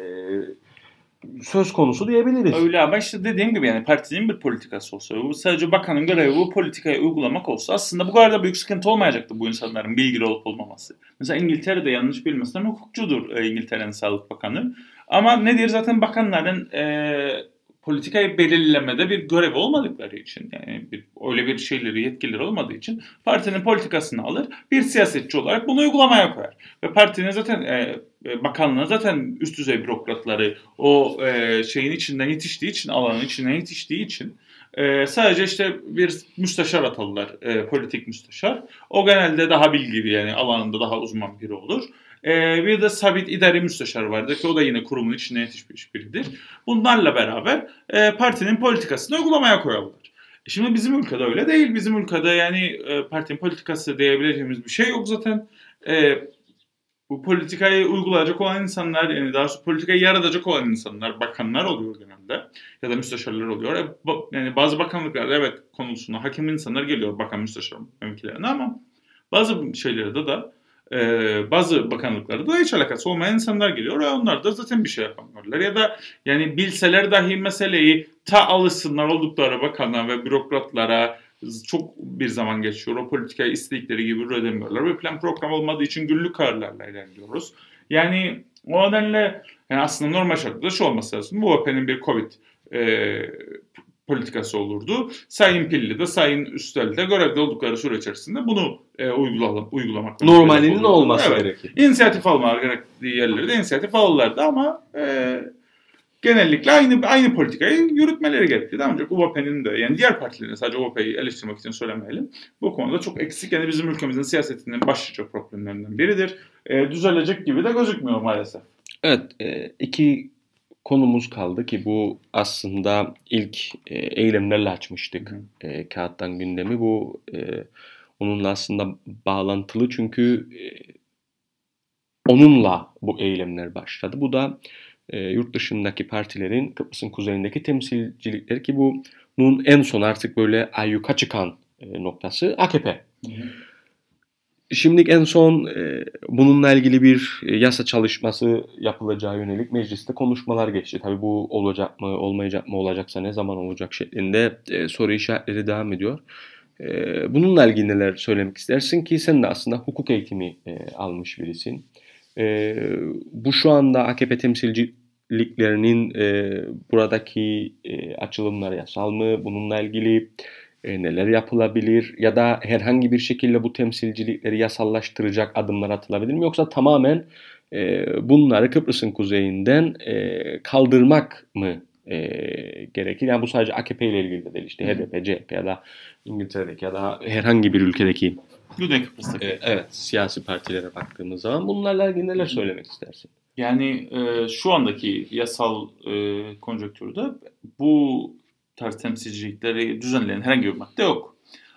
söz konusu diyebiliriz. Öyle ama işte dediğim gibi yani partinin bir politikası olsa, bu sadece bakanın görevi bu politikayı uygulamak olsa aslında bu kadar da büyük sıkıntı olmayacaktı bu insanların bilgili olup olmaması. Mesela İngiltere'de yanlış bilmesem hukukçudur e, İngiltere'nin Sağlık Bakanı. Ama nedir zaten bakanların e, politikayı belirlemede bir görev olmadıkları için yani bir, öyle bir şeyleri yetkileri olmadığı için partinin politikasını alır bir siyasetçi olarak bunu uygulamaya koyar. Ve partinin zaten e, e bakanlığın zaten üst düzey bürokratları o e, şeyin içinden yetiştiği için alanın içinden yetiştiği için e, sadece işte bir müsteşar atalılar e, politik müsteşar. O genelde daha bilgili yani alanında daha uzman biri olur. Ee, bir de sabit idari müsteşar vardır ki o da yine kurumun içine yetişmiş biridir. Bunlarla beraber e, partinin politikasını uygulamaya koyarlar. E şimdi bizim ülkede öyle değil. Bizim ülkede yani e, partinin politikası diyebileceğimiz bir şey yok zaten. E, bu politikayı uygulayacak olan insanlar yani daha sonra politikayı yaratacak olan insanlar bakanlar oluyor genelde ya da müsteşarlar oluyor. E, yani bazı bakanlıklarda evet konusunda hakim insanlar geliyor bakan müsteşar mevkilerine ama bazı şeylerde de e, bazı bakanlıklarda da hiç alakası olmayan insanlar geliyor ve onlar da zaten bir şey yapamıyorlar. Ya da yani bilseler dahi meseleyi ta alışsınlar oldukları bakanlar ve bürokratlara çok bir zaman geçiyor. O politikayı istedikleri gibi üretemiyorlar ve plan program olmadığı için günlük kararlarla ilerliyoruz. Yani o nedenle yani aslında normal şartlarda şu olması lazım. Bu OPE'nin bir Covid e, politikası olurdu. Sayın Pilli de Sayın Üstel de görevde oldukları süre içerisinde bunu e, uygulamak, uygulamak normalinin olması evet. gerekir. İnisiyatif almaları gerektiği yerlerde inisiyatif alırlardı ama e, genellikle aynı aynı politikayı yürütmeleri gerekti. Ancak UBP'nin de yani diğer partilerin sadece UBP'yi eleştirmek için söylemeyelim. Bu konuda çok eksik yani bizim ülkemizin siyasetinin başlıca problemlerinden biridir. E, düzelecek gibi de gözükmüyor maalesef. Evet, e, iki konumuz kaldı ki bu aslında ilk e, eylemlerle açmıştık hı e, kağıttan gündemi. Bu e, onunla aslında bağlantılı çünkü e, onunla bu eylemler başladı. Bu da e, yurt dışındaki partilerin Kıbrıs'ın kuzeyindeki temsilcilikleri ki bunun en son artık böyle ayyuka çıkan e, noktası AKP. Hı hı. Şimdi en son e, bununla ilgili bir e, yasa çalışması yapılacağı yönelik mecliste konuşmalar geçti. Tabii bu olacak mı, olmayacak mı, olacaksa ne zaman olacak şeklinde e, soru işaretleri devam ediyor. Bununla ilgili neler söylemek istersin ki sen de aslında hukuk eğitimi almış birisin. Bu şu anda AKP temsilciliklerinin buradaki e, yasal mı? Bununla ilgili neler yapılabilir ya da herhangi bir şekilde bu temsilcilikleri yasallaştıracak adımlar atılabilir mi yoksa tamamen e, bunları Kıbrıs'ın kuzeyinden e, kaldırmak mı e, gerekir? Yani bu sadece AKP ile ilgili de değil işte HDP, CHP ya da İngiltere'deki ya da herhangi bir ülkedeki Güney Kıbrıs'taki. E, evet siyasi partilere baktığımız zaman bunlarla ilgili neler söylemek istersin? Yani e, şu andaki yasal e, konjonktürde bu tarz temsilcilikleri düzenleyen herhangi bir madde yok.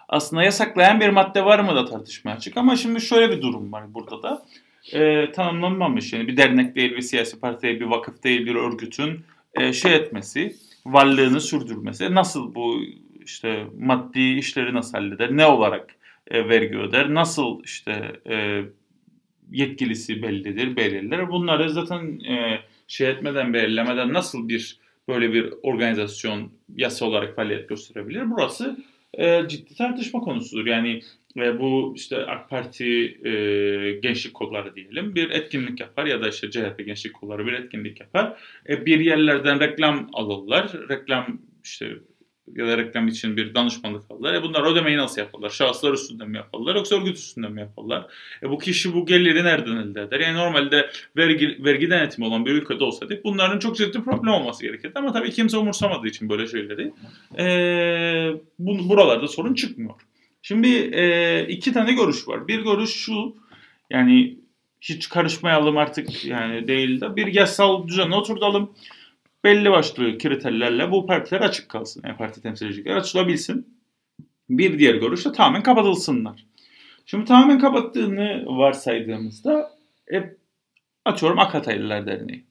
Aslında yasaklayan bir madde var mı da tartışmaya açık ama şimdi şöyle bir durum var burada da. E, tanımlanmamış yani bir dernek değil, bir siyasi parti bir vakıf değil, bir örgütün e, şey etmesi, varlığını sürdürmesi. Nasıl bu işte maddi işleri nasıl halleder, ne olarak e, vergi öder, nasıl işte e, yetkilisi bellidir, belirler. Bunları zaten e, şey etmeden, belirlemeden nasıl bir böyle bir organizasyon yasa olarak faaliyet gösterebilir. Burası e, ciddi tartışma konusudur. Yani e, bu işte AK Parti e, gençlik kolları diyelim bir etkinlik yapar ya da işte CHP gençlik kolları bir etkinlik yapar. E, bir yerlerden reklam alırlar. Reklam işte ya da reklam için bir danışmanlık alırlar. E bunlar ödemeyi nasıl yaparlar? Şahıslar üstünden mi yaparlar yoksa örgüt üstünden mi yaparlar? E bu kişi bu geliri nereden elde eder? Yani normalde vergi, vergi denetimi olan bir ülkede olsaydık bunların çok ciddi problem olması gerekirdi. Ama tabii kimse umursamadığı için böyle şeyleri e, bu, buralarda sorun çıkmıyor. Şimdi e, iki tane görüş var. Bir görüş şu yani hiç karışmayalım artık yani değil de bir yasal düzene oturtalım belli başlı kriterlerle bu partiler açık kalsın. Yani parti temsilcilikleri açılabilsin. Bir diğer görüş de tamamen kapatılsınlar. Şimdi tamamen kapattığını varsaydığımızda e, açıyorum Akataylılar Derneği.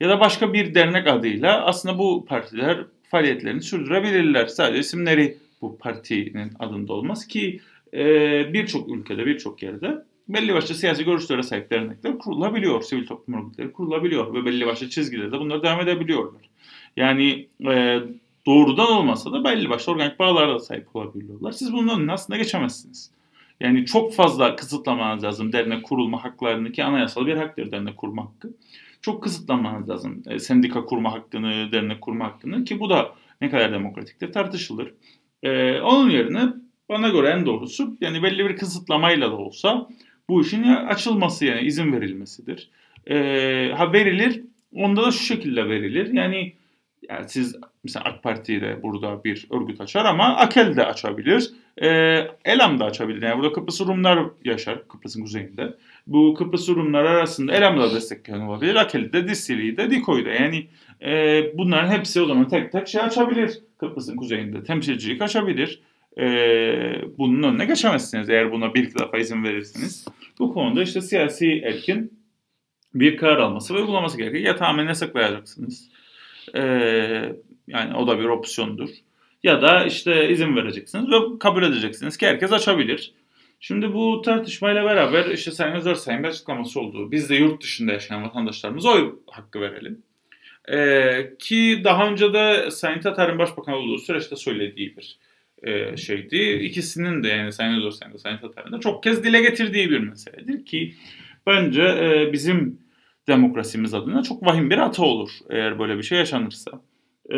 Ya da başka bir dernek adıyla aslında bu partiler faaliyetlerini sürdürebilirler. Sadece isimleri bu partinin adında olmaz ki e, birçok ülkede, birçok yerde belli başlı siyasi görüşlere sahip dernekler kurulabiliyor. Sivil toplum örgütleri kurulabiliyor ve belli başlı çizgilerde bunları devam edebiliyorlar. Yani e, doğrudan olmasa da belli başlı organik bağlara da sahip olabiliyorlar. Siz bunun aslında geçemezsiniz. Yani çok fazla kısıtlamanız lazım dernek kurulma haklarını ki anayasal bir haktır dernek kurma hakkı. Çok kısıtlamanız lazım e, sendika kurma hakkını, dernek kurma hakkını ki bu da ne kadar demokratiktir tartışılır. E, onun yerine bana göre en doğrusu yani belli bir kısıtlamayla da olsa bu işin açılması yani izin verilmesidir. E, ha verilir, onda da şu şekilde verilir. Yani yani siz mesela AK Parti de burada bir örgüt açar ama AKEL de açabilir. E, ELAM da açabilir. Yani burada Kıbrıs Rumlar yaşar Kıbrıs'ın kuzeyinde. Bu Kıbrıs Rumlar arasında ELAM da destekleyen olabilir. AKEL de, DİSİLİ de, DİKO'yu da. Yani e, bunların hepsi o zaman tek tek şey açabilir. Kıbrıs'ın kuzeyinde temsilcilik açabilir. E, bunun önüne geçemezsiniz eğer buna bir defa izin verirsiniz. Bu konuda işte siyasi erkin bir karar alması ve uygulaması gerekiyor. Ya tamamen yasaklayacaksınız e, yani o da bir opsiyondur. Ya da işte izin vereceksiniz ve kabul edeceksiniz ki herkes açabilir. Şimdi bu tartışmayla beraber işte Sayın Özersay'ın bir açıklaması olduğu, biz de yurt dışında yaşayan vatandaşlarımıza oy hakkı verelim. Ee, ki daha önce de Sayın Tatar'ın başbakan olduğu süreçte söylediği bir e, şeydi. İkisinin de yani Sayın Özersay'ın da Sayın Tatar'ın da çok kez dile getirdiği bir meseledir ki bence e, bizim demokrasimiz adına çok vahim bir hata olur eğer böyle bir şey yaşanırsa. Ee,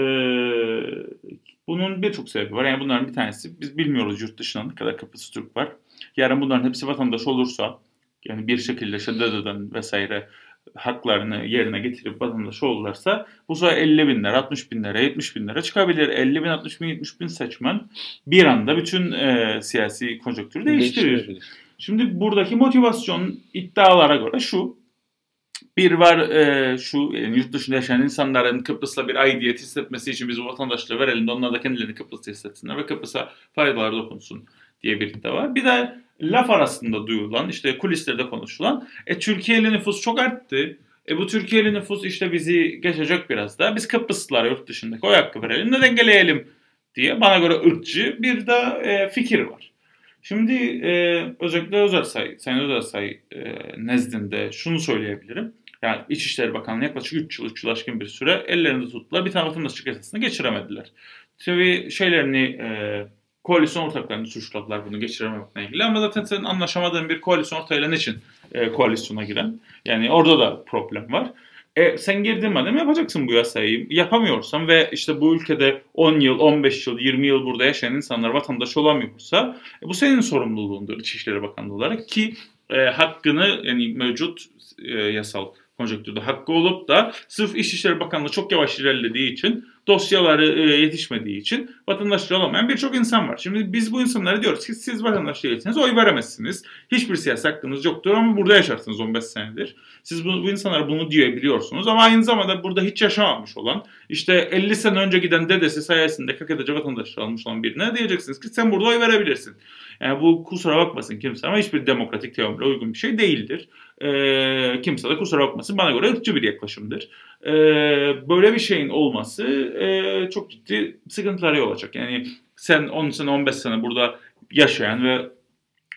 Bunun birçok sebebi var. Yani bunların bir tanesi biz bilmiyoruz yurt dışından ne kadar Kıbrıs Türk var. Yarın bunların hepsi vatandaş olursa yani bir şekilde şiddet eden vesaire haklarını yerine getirip vatandaş olurlarsa bu sefer 50 binler, 60 binlere, 70 binlere çıkabilir. 50 bin, 60 bin, 70 bin seçmen bir anda bütün e, siyasi konjonktürü değiştirir. Şimdi buradaki motivasyon iddialara göre şu. Bir var e, şu yani yurt dışında yaşayan insanların Kıbrıs'la bir aidiyet hissetmesi için biz bu vatandaşlığı verelim de onlar da kendilerini Kıbrıs'ta hissetsinler ve Kıbrıs'a faydalar dokunsun diye bir iddia var. Bir de laf arasında duyulan işte kulislerde konuşulan e, Türkiye'li nüfus çok arttı. E bu Türkiye'li nüfus işte bizi geçecek biraz da. Biz Kıbrıslılara yurt dışındaki oy hakkı verelim de dengeleyelim diye bana göre ırkçı bir de e, fikir var. Şimdi e, özellikle Özersay, Sayın Özersay e, nezdinde şunu söyleyebilirim. Yani İçişleri Bakanlığı yaklaşık 3 yıl, 3 yıl aşkın bir süre ellerinde tuttular. Bir tane vatandaşlık yasasını geçiremediler. Tabii şeylerini e, koalisyon ortaklarını suçladılar bunu geçirememekle ilgili. Ama zaten senin anlaşamadığın bir koalisyon ortağıyla için e, koalisyona giren? Yani orada da problem var. E, sen girdin madem yapacaksın bu yasayı. Yapamıyorsan ve işte bu ülkede 10 yıl, 15 yıl, 20 yıl burada yaşayan insanlar vatandaş olamıyorsa e, bu senin sorumluluğundur İçişleri Bakanlığı olarak ki e, hakkını yani mevcut e, yasal konjonktürde hakkı olup da sırf İçişleri Bakanlığı çok yavaş ilerlediği için dosyaları e, yetişmediği için vatandaşlığı olamayan birçok insan var. Şimdi biz bu insanlara diyoruz ki siz vatandaşlığı değilsiniz, oy veremezsiniz. Hiçbir siyasi hakkınız yoktur ama burada yaşarsınız 15 senedir. Siz bu, bu insanlara bunu diyebiliyorsunuz ama aynı zamanda burada hiç yaşamamış olan, işte 50 sene önce giden dedesi sayesinde KKTC vatandaşlığı almış olan birine diyeceksiniz ki sen burada oy verebilirsin. Yani bu kusura bakmasın kimse ama hiçbir demokratik teoriyle uygun bir şey değildir. E, kimse de kusura bakmasın bana göre ırkçı bir yaklaşımdır. E, böyle bir şeyin olması e, çok ciddi sıkıntılara yol açacak. Yani sen 10 sene 15 sene burada yaşayan ve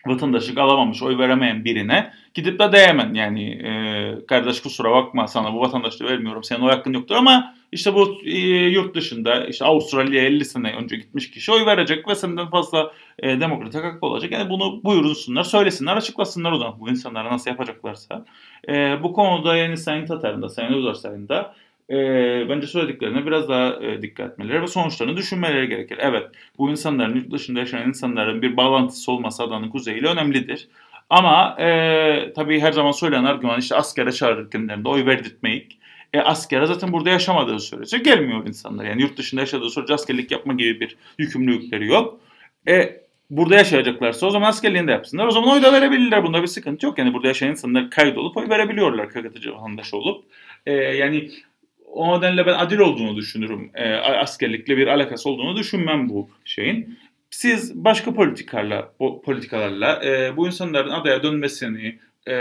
vatandaşlık alamamış, oy veremeyen birine gidip de değemen. Yani e, kardeş kusura bakma sana bu vatandaşlığı vermiyorum, senin o hakkın yoktur ama işte bu e, yurt dışında işte Avustralya'ya 50 sene önce gitmiş kişi oy verecek ve senden fazla e, demokratik hakkı olacak. Yani bunu buyursunlar, söylesinler, açıklasınlar o zaman bu insanlara nasıl yapacaklarsa. E, bu konuda yani Sayın Tatar'ın da, Sayın Özarsay'ın da e, bence söylediklerine biraz daha e, dikkat etmeleri ve sonuçlarını düşünmeleri gerekir. Evet bu insanların yurt dışında yaşayan insanların bir bağlantısı olması adanın kuzeyiyle önemlidir. Ama e, tabii her zaman söylenen argüman işte askere çağırırken de oy verdirtmeyik. E, askere zaten burada yaşamadığı sürece gelmiyor insanlar. Yani yurt dışında yaşadığı sürece askerlik yapma gibi bir yükümlülükleri yok. E, burada yaşayacaklarsa o zaman askerliğini de yapsınlar. O zaman oy da verebilirler. Bunda bir sıkıntı yok. Yani burada yaşayan insanlar kaydolup oy verebiliyorlar KKTC vatandaş olup. E, yani o nedenle ben adil olduğunu düşünürüm. E, askerlikle bir alakası olduğunu düşünmem bu şeyin. Siz başka politikalarla, politikalarla e, bu insanların adaya dönmesini, e,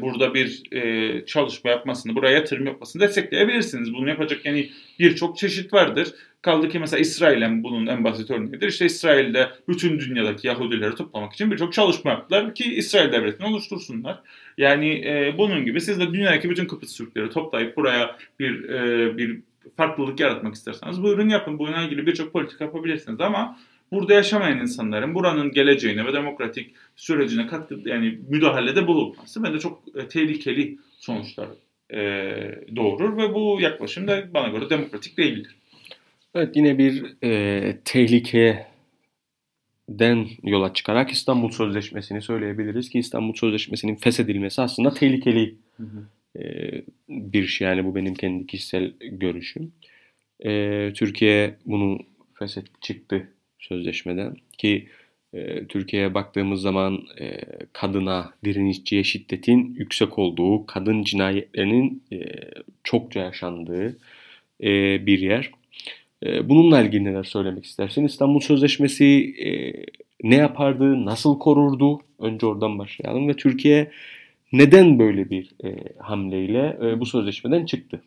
burada bir e, çalışma yapmasını, buraya yatırım yapmasını destekleyebilirsiniz. Bunu yapacak yani birçok çeşit vardır. Kaldı ki mesela İsrail'in bunun en basit örneğidir. İşte İsrail'de bütün dünyadaki Yahudileri toplamak için birçok çalışma yaptılar ki İsrail devletini oluştursunlar. Yani e, bunun gibi siz de dünyadaki bütün Kıbrıs Türkleri toplayıp buraya bir e, bir farklılık yaratmak isterseniz buyurun yapın. Bununla ilgili birçok politika yapabilirsiniz ama burada yaşamayan insanların buranın geleceğine ve demokratik sürecine katkı yani müdahalede bulunması bence çok e, tehlikeli sonuçlar e, doğurur ve bu yaklaşım da bana göre demokratik değildir. Evet yine bir e, tehlikeye den yola çıkarak İstanbul Sözleşmesi'ni söyleyebiliriz ki İstanbul Sözleşmesi'nin feshedilmesi aslında tehlikeli hı hı. E, bir şey yani bu benim kendi kişisel görüşüm. E, Türkiye bunu feshet çıktı sözleşmeden ki e, Türkiye'ye baktığımız zaman e, kadına direnişçiye şiddetin yüksek olduğu, kadın cinayetlerinin e, çokça yaşandığı e, bir yer. E, bununla ilgili neler söylemek istersin? İstanbul Sözleşmesi e, ne yapardı, nasıl korurdu? Önce oradan başlayalım ve Türkiye neden böyle bir e, hamleyle e, bu sözleşmeden çıktı?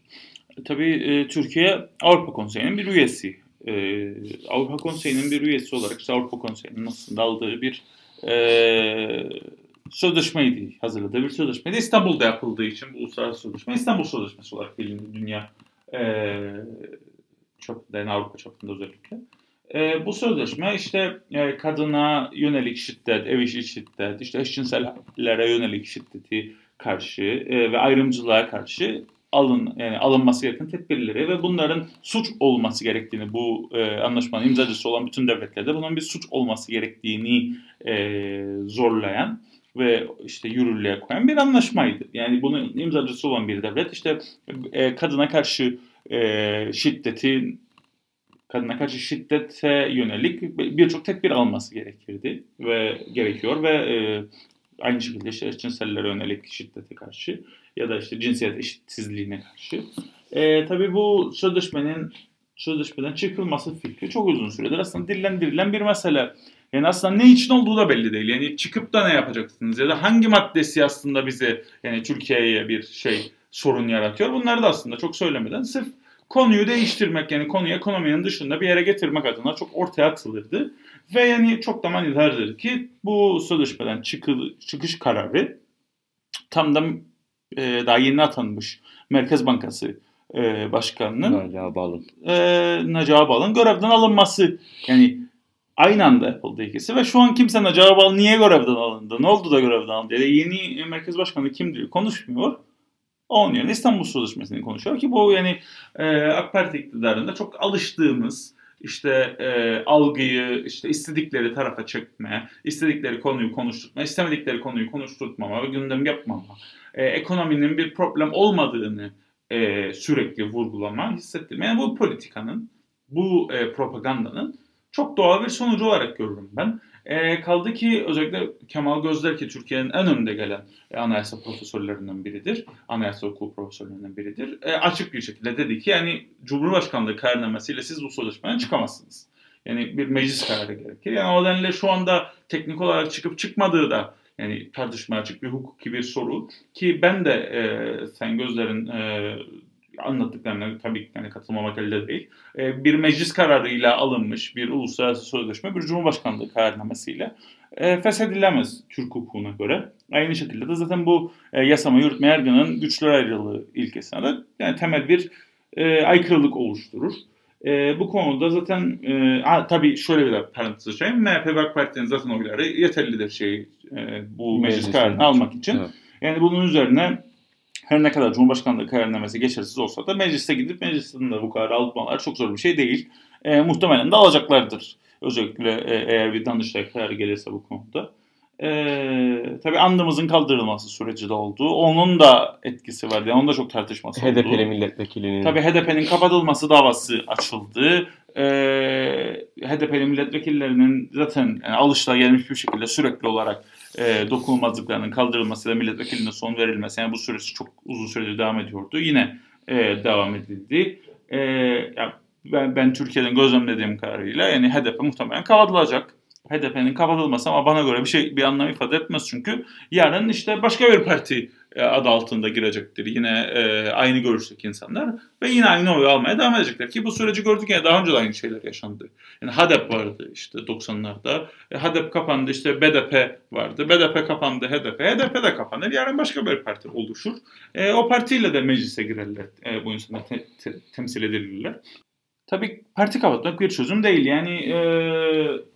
Tabii e, Türkiye Avrupa Konseyi'nin bir üyesi e, Avrupa Konseyi'nin bir üyesi olarak işte Avrupa Konseyi'nin aslında aldığı bir e, sözleşmeydi, hazırladığı bir sözleşmeydi. İstanbul'da yapıldığı için bu uluslararası sözleşme İstanbul Sözleşmesi olarak bilindi dünya e, çok yani Avrupa çapında özellikle. E, bu sözleşme işte e, kadına yönelik şiddet, ev işi şiddet, işte eşcinsellere yönelik şiddeti karşı e, ve ayrımcılığa karşı alın yani alınması gereken tedbirleri ve bunların suç olması gerektiğini bu e, anlaşmanın imzacısı olan bütün devletlerde bunun bir suç olması gerektiğini e, zorlayan ve işte yürürlüğe koyan bir anlaşmaydı. Yani bunun imzacısı olan bir devlet işte e, kadına karşı e, şiddetin kadına karşı şiddete yönelik birçok tedbir alması gerekirdi ve gerekiyor ve e, aynı şekilde işte eşcinsellere yönelik şiddete karşı ya da işte cinsiyet eşitsizliğine karşı. E, tabii bu sözleşmenin sözleşmeden çıkılması fikri çok uzun süredir aslında dillendirilen bir mesele. Yani aslında ne için olduğu da belli değil. Yani çıkıp da ne yapacaksınız ya da hangi maddesi aslında bize yani Türkiye'ye bir şey sorun yaratıyor. Bunları da aslında çok söylemeden sırf konuyu değiştirmek yani konuyu ekonominin dışında bir yere getirmek adına çok ortaya atılırdı. Ve yani çok da manidardır ki bu sözleşmeden çıkıl, çıkış kararı tam da e, daha yeni atanmış Merkez Bankası e, Başkanı'nın Naci Ağbal'ın e, Naci Ağbal'ın görevden alınması. Yani aynı anda yapıldı ikisi ve şu an kimse Naci Ağbal niye görevden alındı, ne oldu da görevden alındı ya yeni Merkez Başkanı kim diyor konuşmuyor. Onun yerine İstanbul Sözleşmesi'ni konuşuyor ki bu yani e, AK Parti iktidarında çok alıştığımız işte e, algıyı işte istedikleri tarafa çekme, istedikleri konuyu konuşturma, istemedikleri konuyu konuşturmama ve gündem yapmama, e, ekonominin bir problem olmadığını e, sürekli vurgulama, hissettirme. Yani bu politikanın, bu e, propagandanın çok doğal bir sonucu olarak görürüm ben. E, kaldı ki özellikle Kemal Gözler ki Türkiye'nin en önde gelen e, anayasa profesörlerinden biridir. Anayasa okulu profesörlerinden biridir. E, açık bir şekilde dedi ki yani Cumhurbaşkanlığı kararnamesiyle siz bu sözleşmeden çıkamazsınız. Yani bir meclis kararı gerekir. Yani o nedenle şu anda teknik olarak çıkıp çıkmadığı da yani tartışmaya açık bir hukuki bir soru. Ki ben de e, sen gözlerin e, anlattıklarına tabii ki yani katılmamak elde değil. E, bir meclis kararıyla alınmış bir uluslararası sözleşme bir cumhurbaşkanlığı kararnamesiyle e, feshedilemez Türk hukukuna göre. Aynı şekilde de zaten bu e, yasama yürütme yargının güçler ayrılığı ilkesine de yani temel bir e, aykırılık oluşturur. E, bu konuda zaten e, a, tabii şöyle bir parantez açayım. MHP ve AK Parti'nin zaten oyları yeterlidir şey e, bu meclis, meclis kararını almak için. Evet. Yani bunun üzerine her ne kadar Cumhurbaşkanlığı kararnamesi geçersiz olsa da mecliste gidip meclisten de bu kararı almalar çok zor bir şey değil. E, muhtemelen de alacaklardır. Özellikle e, eğer bir Danıştay kararı gelirse bu konuda. E, tabii andımızın kaldırılması süreci de oldu. Onun da etkisi vardı. Yani onun da çok tartışması HDP'li oldu. HDP'li milletvekilinin. Tabii HDP'nin kapatılması davası açıldı. E, HDP'li milletvekillerinin zaten yani alışılagelmiş bir şekilde sürekli olarak e, dokunulmazlıklarının kaldırılması ve milletvekiline son verilmesi yani bu süresi çok uzun süredir devam ediyordu. Yine e, devam edildi. E, ya ben, ben Türkiye'den gözlemlediğim kadarıyla yani HDP muhtemelen kapatılacak. HDP'nin kapatılması ama bana göre bir şey bir anlam ifade etmez çünkü yarın işte başka bir parti adı altında girecektir. Yine e, aynı görüşteki insanlar ve yine aynı oyu almaya devam edecekler ki bu süreci gördük ya daha önce de aynı şeyler yaşandı. Yani HADEP vardı işte 90'larda. E, HADEP kapandı işte BDP vardı. BDP kapandı HDP. HDP de kapanır. Yarın başka bir parti oluşur. E, o partiyle de meclise girerler. E, bu insanlar te, te, temsil edilirler. Tabii parti kapatmak bir çözüm değil. Yani e,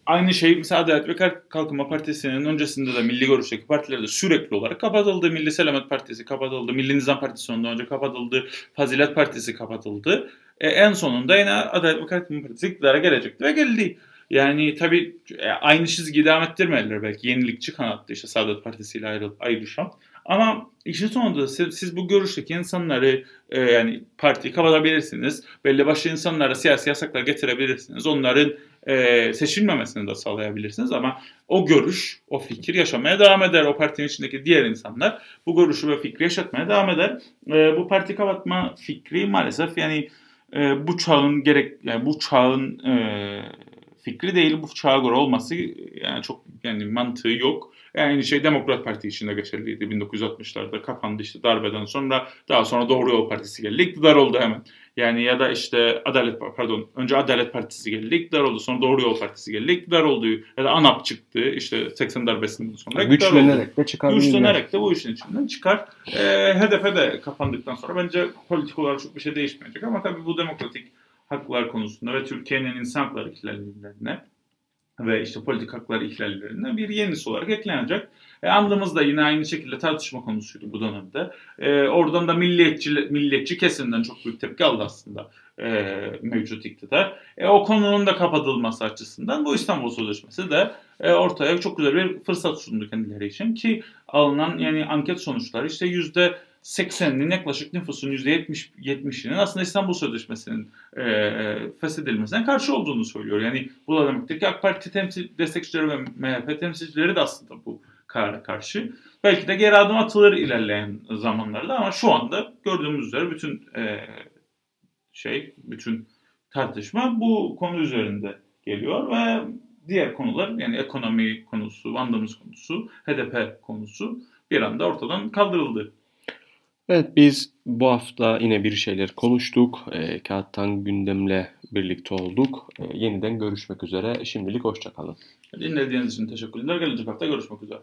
aynı şey mesela Adalet ve Kalkınma Partisi'nin öncesinde de milli görüşteki partilerde sürekli olarak kapatıldı. Milli Selamet Partisi kapatıldı. Milli Nizam Partisi ondan önce kapatıldı. Fazilet Partisi kapatıldı. E, en sonunda yine Adalet ve Kalkınma Partisi iktidara gelecekti ve geldi. Yani tabii e, aynı çizgiyi devam ettirmediler belki. Yenilikçi kanattı işte Saadet Partisi ile ayrı, ayrışan. Ama işin sonunda siz, siz bu görüşteki insanları e, yani partiyi kapatabilirsiniz. Belli başlı insanlara siyasi yasaklar getirebilirsiniz. Onların e, seçilmemesini de sağlayabilirsiniz ama o görüş, o fikir yaşamaya devam eder. O partinin içindeki diğer insanlar bu görüşü ve fikri yaşatmaya devam eder. E, bu parti kapatma fikri maalesef yani e, bu çağın gerek yani bu çağın e, fikri değil bu çağa göre olması yani çok yani mantığı yok. Yani şey Demokrat Parti içinde geçerliydi 1960'larda kapandı işte darbeden sonra daha sonra Doğru Yol Partisi geldi iktidar oldu hemen. Yani ya da işte Adalet pardon önce Adalet Partisi geldi iktidar oldu sonra Doğru Yol Partisi geldi iktidar oldu ya da ANAP çıktı işte 80 darbesinden sonra Güçlenerek oldu. de çıkar. Güçlenerek de bu işin içinden çıkar. E, HDP de kapandıktan sonra bence politik olarak çok bir şey değişmeyecek ama tabii bu demokratik haklar konusunda ve Türkiye'nin insan hakları ihlallerine ve işte politik haklar ihlallerine bir yenisi olarak eklenecek. E, andımız da yine aynı şekilde tartışma konusuydu bu dönemde. E, oradan da milliyetçi, milliyetçi kesimden çok büyük tepki aldı aslında e, mevcut iktidar. E, o konunun da kapatılması açısından bu İstanbul Sözleşmesi de e, ortaya çok güzel bir fırsat sundu kendileri için ki alınan yani anket sonuçları işte yüzde 80'inin yaklaşık nüfusun %70-70'inin aslında İstanbul Sözleşmesi'nin e, feshedilmesine karşı olduğunu söylüyor. Yani bu da demektir AK Parti temsil, destekçileri ve MHP temsilcileri de aslında bu karara karşı. Belki de geri adım atılır ilerleyen zamanlarda ama şu anda gördüğümüz üzere bütün e, şey, bütün tartışma bu konu üzerinde geliyor ve diğer konular yani ekonomi konusu, vandamız konusu, HDP konusu bir anda ortadan kaldırıldı. Evet biz bu hafta yine bir şeyler konuştuk. E, Kağıttan gündemle birlikte olduk. E, yeniden görüşmek üzere. Şimdilik hoşçakalın. Dinlediğiniz için teşekkürler. Gelecek hafta görüşmek üzere.